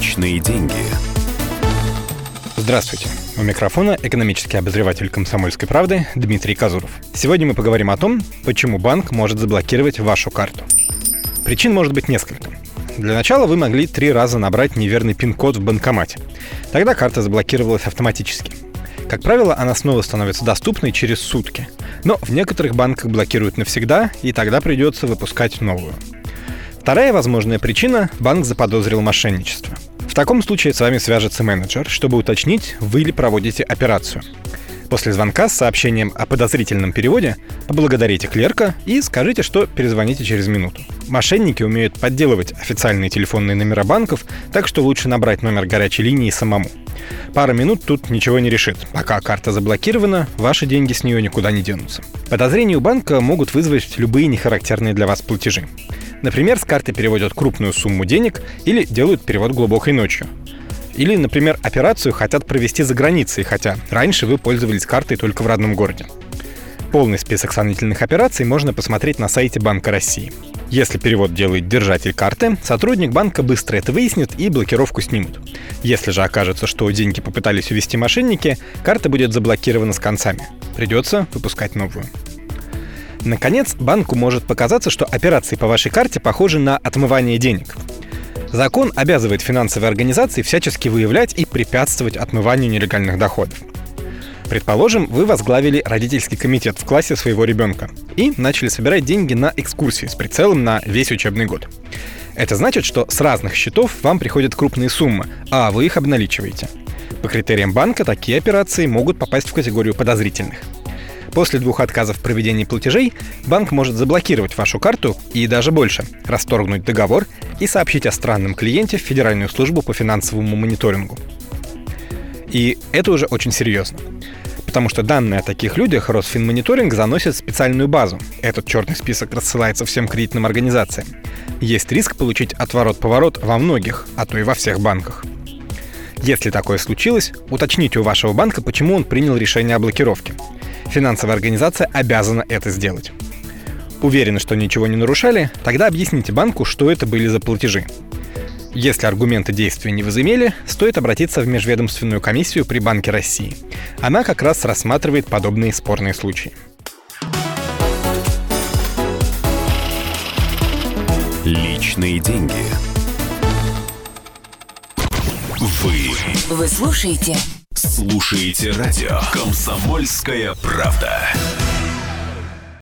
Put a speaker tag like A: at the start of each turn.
A: Личные деньги.
B: Здравствуйте. У микрофона экономический обозреватель «Комсомольской правды» Дмитрий Казуров. Сегодня мы поговорим о том, почему банк может заблокировать вашу карту. Причин может быть несколько. Для начала вы могли три раза набрать неверный пин-код в банкомате. Тогда карта заблокировалась автоматически. Как правило, она снова становится доступной через сутки. Но в некоторых банках блокируют навсегда, и тогда придется выпускать новую. Вторая возможная причина – банк заподозрил мошенничество. В таком случае с вами свяжется менеджер, чтобы уточнить, вы ли проводите операцию. После звонка с сообщением о подозрительном переводе поблагодарите клерка и скажите, что перезвоните через минуту. Мошенники умеют подделывать официальные телефонные номера банков, так что лучше набрать номер горячей линии самому. Пара минут тут ничего не решит. Пока карта заблокирована, ваши деньги с нее никуда не денутся. Подозрения у банка могут вызвать любые нехарактерные для вас платежи. Например, с карты переводят крупную сумму денег или делают перевод глубокой ночью. Или, например, операцию хотят провести за границей, хотя раньше вы пользовались картой только в родном городе. Полный список сомнительных операций можно посмотреть на сайте Банка России. Если перевод делает держатель карты, сотрудник банка быстро это выяснит и блокировку снимут. Если же окажется, что деньги попытались увести мошенники, карта будет заблокирована с концами. Придется выпускать новую. Наконец, банку может показаться, что операции по вашей карте похожи на отмывание денег. Закон обязывает финансовые организации всячески выявлять и препятствовать отмыванию нелегальных доходов. Предположим, вы возглавили родительский комитет в классе своего ребенка и начали собирать деньги на экскурсии с прицелом на весь учебный год. Это значит, что с разных счетов вам приходят крупные суммы, а вы их обналичиваете. По критериям банка такие операции могут попасть в категорию подозрительных. После двух отказов в проведении платежей банк может заблокировать вашу карту и даже больше – расторгнуть договор и сообщить о странном клиенте в Федеральную службу по финансовому мониторингу. И это уже очень серьезно. Потому что данные о таких людях Росфинмониторинг заносит в специальную базу. Этот черный список рассылается всем кредитным организациям. Есть риск получить отворот-поворот во многих, а то и во всех банках. Если такое случилось, уточните у вашего банка, почему он принял решение о блокировке – Финансовая организация обязана это сделать. Уверены, что ничего не нарушали? Тогда объясните банку, что это были за платежи. Если аргументы действия не возымели, стоит обратиться в межведомственную комиссию при Банке России. Она как раз рассматривает подобные спорные случаи.
A: Личные деньги. Вы.
C: Вы слушаете
A: Слушаете радио «Комсомольская правда».